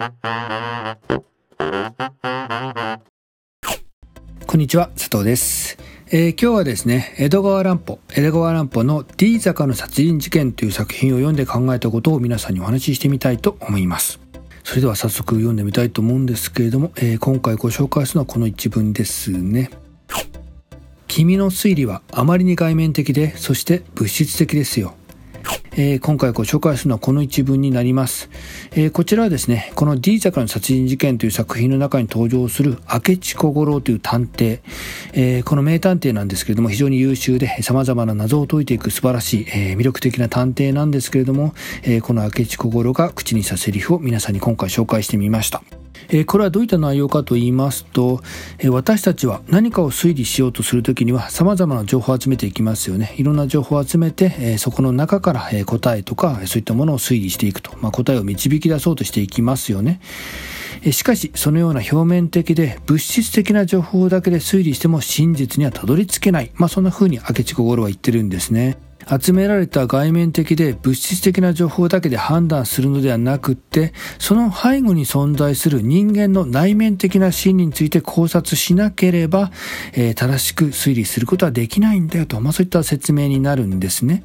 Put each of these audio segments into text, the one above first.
こんにちは、佐藤です。えー、今日はですね、江戸川乱歩、江戸川乱歩の D 坂の殺人事件という作品を読んで考えたことを皆さんにお話ししてみたいと思います。それでは早速読んでみたいと思うんですけれども、えー、今回ご紹介するのはこの一文ですね。君の推理はあまりに外面的で、そして物質的ですよ。えー、今回ご紹介するのはこの一文になります。えー、こちらはですね、この D 坂の殺人事件という作品の中に登場する明智小五郎という探偵、えー、この名探偵なんですけれども非常に優秀で様々な謎を解いていく素晴らしい、え魅力的な探偵なんですけれども、えこの明智小五郎が口にしたセリフを皆さんに今回紹介してみました。えこれはどういった内容かと言いますと、え私たちは何かを推理しようとするときには様々な情報を集めていきますよね。いろんな情報を集めて、えそこの中から、え答えとかそういったものを推理していくと、まあ、答えを導き出そうとしていきますよね。しかしそのような表面的で物質的な情報だけで推理しても真実にはたどり着けない、まあ、そんな風に明智小五郎は言ってるんですね。集められた外面的で物質的な情報だけで判断するのではなくって、その背後に存在する人間の内面的な心理について考察しなければ、えー、正しく推理することはできないんだよと、まあそういった説明になるんですね。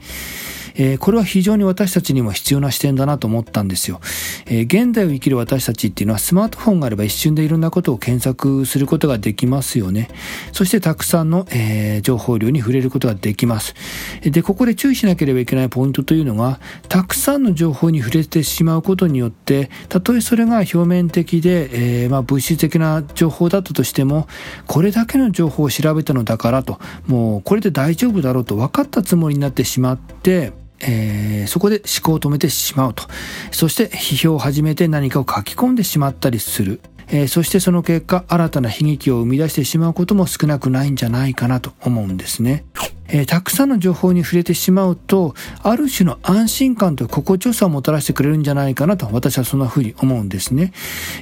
えー、これは非常に私たちにも必要な視点だなと思ったんですよ、えー、現代を生きる私たちっていうのはスマートフォンがあれば一瞬でいろんなことを検索することができますよね。そしてたくさんの、えー、情報量に触れることができます。でここで注意しなければいけないポイントというのがたくさんの情報に触れてしまうことによってたとえそれが表面的で、えー、まあ、物質的な情報だったとしてもこれだけの情報を調べたのだからともうこれで大丈夫だろうと分かったつもりになってしまってえー、そこで思考を止めてしまうと。そして批評を始めて何かを書き込んでしまったりする。えー、そしてその結果、新たな悲劇を生み出してしまうことも少なくないんじゃないかなと思うんですね。えー、たくさんの情報に触れてしまうと、ある種の安心感と心地よさをもたらしてくれるんじゃないかなと、私はそんな風に思うんですね。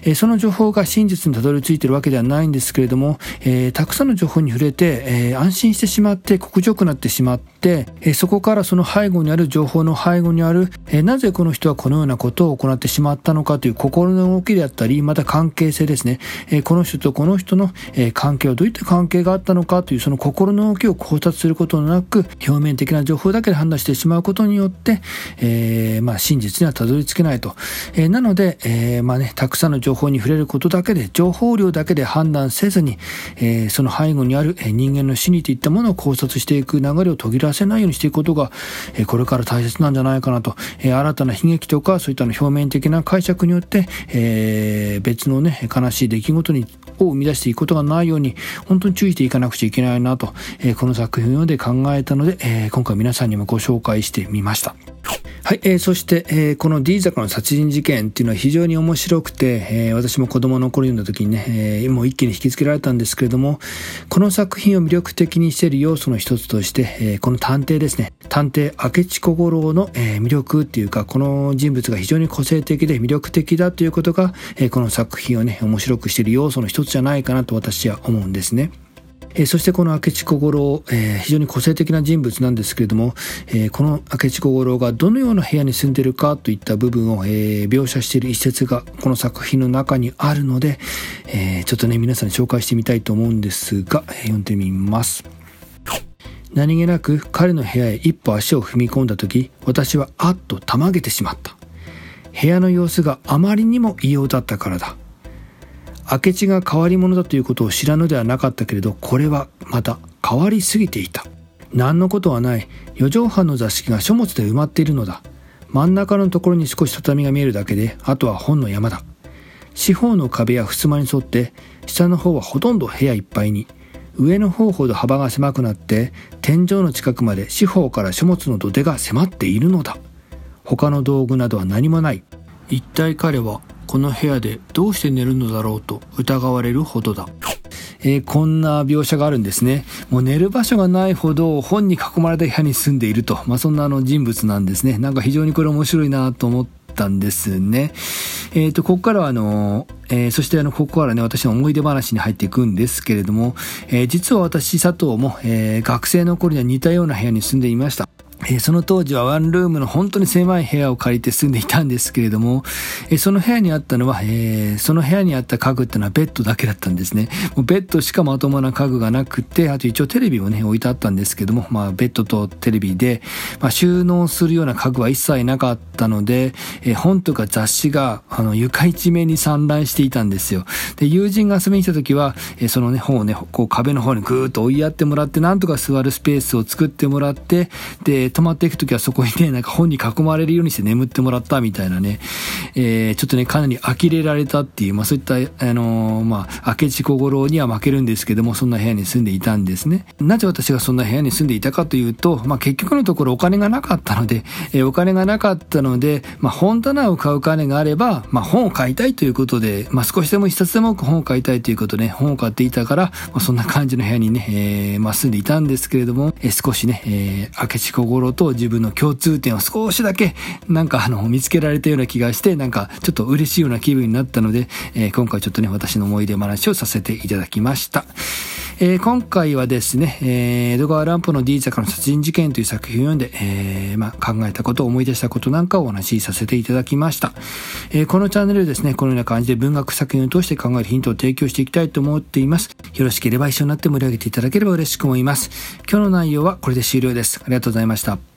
えー、その情報が真実にたどり着いているわけではないんですけれども、えー、たくさんの情報に触れて、え安心してしまって、心地よくなってしまって、えそこからその背後にある情報の背後にある、えなぜこの人はこのようなことを行ってしまったのかという心の動きであったり、また関係性ですね。えこの人とこの人の、え関係はどういった関係があったのかというその心の動きを考察することとなく、表面的な情報だけで判断してしまうことによって、えー、まあ、真実にはたどり着けないと。えー、なので、えー、まあね、たくさんの情報に触れることだけで、情報量だけで判断せずに、えその背後にある人間の心理といったものを考察していく流れを途切らせないようにしていくことが、えこれから大切なんじゃないかなと。え新たな悲劇とか、そういったの表面的な解釈によって、え別のね、悲しい出来事にを生み出していくことがないように、本当に注意していかなくちゃいけないなと、えこの作品を読んで考えたので、え今回皆さんにもご紹介してみました。はい、えー、そして、えー、この D 坂の殺人事件っていうのは非常に面白くて、えー、私も子供の頃読んだ時にね、えー、もう一気に引きつけられたんですけれども、この作品を魅力的にしている要素の一つとして、えー、この探偵ですね、探偵明智小五郎の、えー、魅力っていうか、この人物が非常に個性的で魅力的だということが、えー、この作品をね、面白くしている要素の一つじゃないかなと私は思うんですね。えそしてこの明智小五郎、えー、非常に個性的な人物なんですけれども、えー、この明智小五郎がどのような部屋に住んでいるかといった部分を、えー、描写している一節がこの作品の中にあるので、えちょっとね皆さんに紹介してみたいと思うんですが、え読んでみます。何気なく彼の部屋へ一歩足を踏み込んだ時私はあっとたまげてしまった部屋の様子があまりにも異様だったからだ明智が変わり者だということを知らぬではなかったけれどこれはまた変わりすぎていた。何のことはない四畳半の座敷が書物で埋まっているのだ。真ん中のところに少し畳が見えるだけであとは本の山だ。四方の壁や襖に沿って下の方はほとんど部屋いっぱいに。上の方ほど幅が狭くなって天井の近くまで四方から書物の土手が迫っているのだ。他の道具などは何もない。一体彼はこの部屋でどうして寝るのだろうと疑われるほどだ。えー、こんな描写があるんですね。もう寝る場所がないほど本に囲まれた部屋に住んでいると。まあ、そんなあの人物なんですね。なんか非常にこれ面白いなと思ったんですね。えっ、ー、と、ここからはあの、えー、そしてあの、ここからね、私の思い出話に入っていくんですけれども、え、実は私、佐藤も、え、学生の頃には似たような部屋に住んでいました。えその当時はワンルームの本当に狭い部屋を借りて住んでいたんですけれども、えその部屋にあったのは、えー、その部屋にあった家具っていうのはベッドだけだったんですね。もうベッドしかまともな家具がなくて、あと一応テレビもね、置いてあったんですけども、まあベッドとテレビで、まあ、収納するような家具は一切なかったので、え本とか雑誌があの床一面に散乱していたんですよ。で、友人が遊びに来た時は、えそのね、本をね、こう壁の方にぐーっと追いやってもらって、なんとか座るスペースを作ってもらって、で、泊まっていくときはそこにね、なんか本に囲まれるようにして眠ってもらったみたいなね、えー、ちょっとね、かなり呆れられたっていう、まあそういった、あのー、まあ、明智小五郎には負けるんですけども、そんな部屋に住んでいたんですね。なぜ私がそんな部屋に住んでいたかというと、まあ結局のところお金がなかったので、えー、お金がなかったので、まあ本棚を買う金があれば、まあ本を買いたいということで、まあ少しでも一冊でも多く本を買いたいということで、ね、本を買っていたから、まあ、そんな感じの部屋にね、えー、まあ住んでいたんですけれども、えー、少しね、えー、明智小五郎と自分の共通点を少しだけなんかあの見つけられたような気がしてなんかちょっと嬉しいような気分になったので、えー、今回ちょっとね私の思い出話をさせていただきました。えー、今回はですね、えー、江戸川乱歩の D 坂の殺人事件という作品を読んで、えー、まあ、考えたことを思い出したことなんかをお話しさせていただきました。え、このチャンネルですね、このような感じで文学作品を通して考えるヒントを提供していきたいと思っています。よろしければ一緒になって盛り上げていただければ嬉しく思います。今日の内容はこれで終了です。ありがとうございました。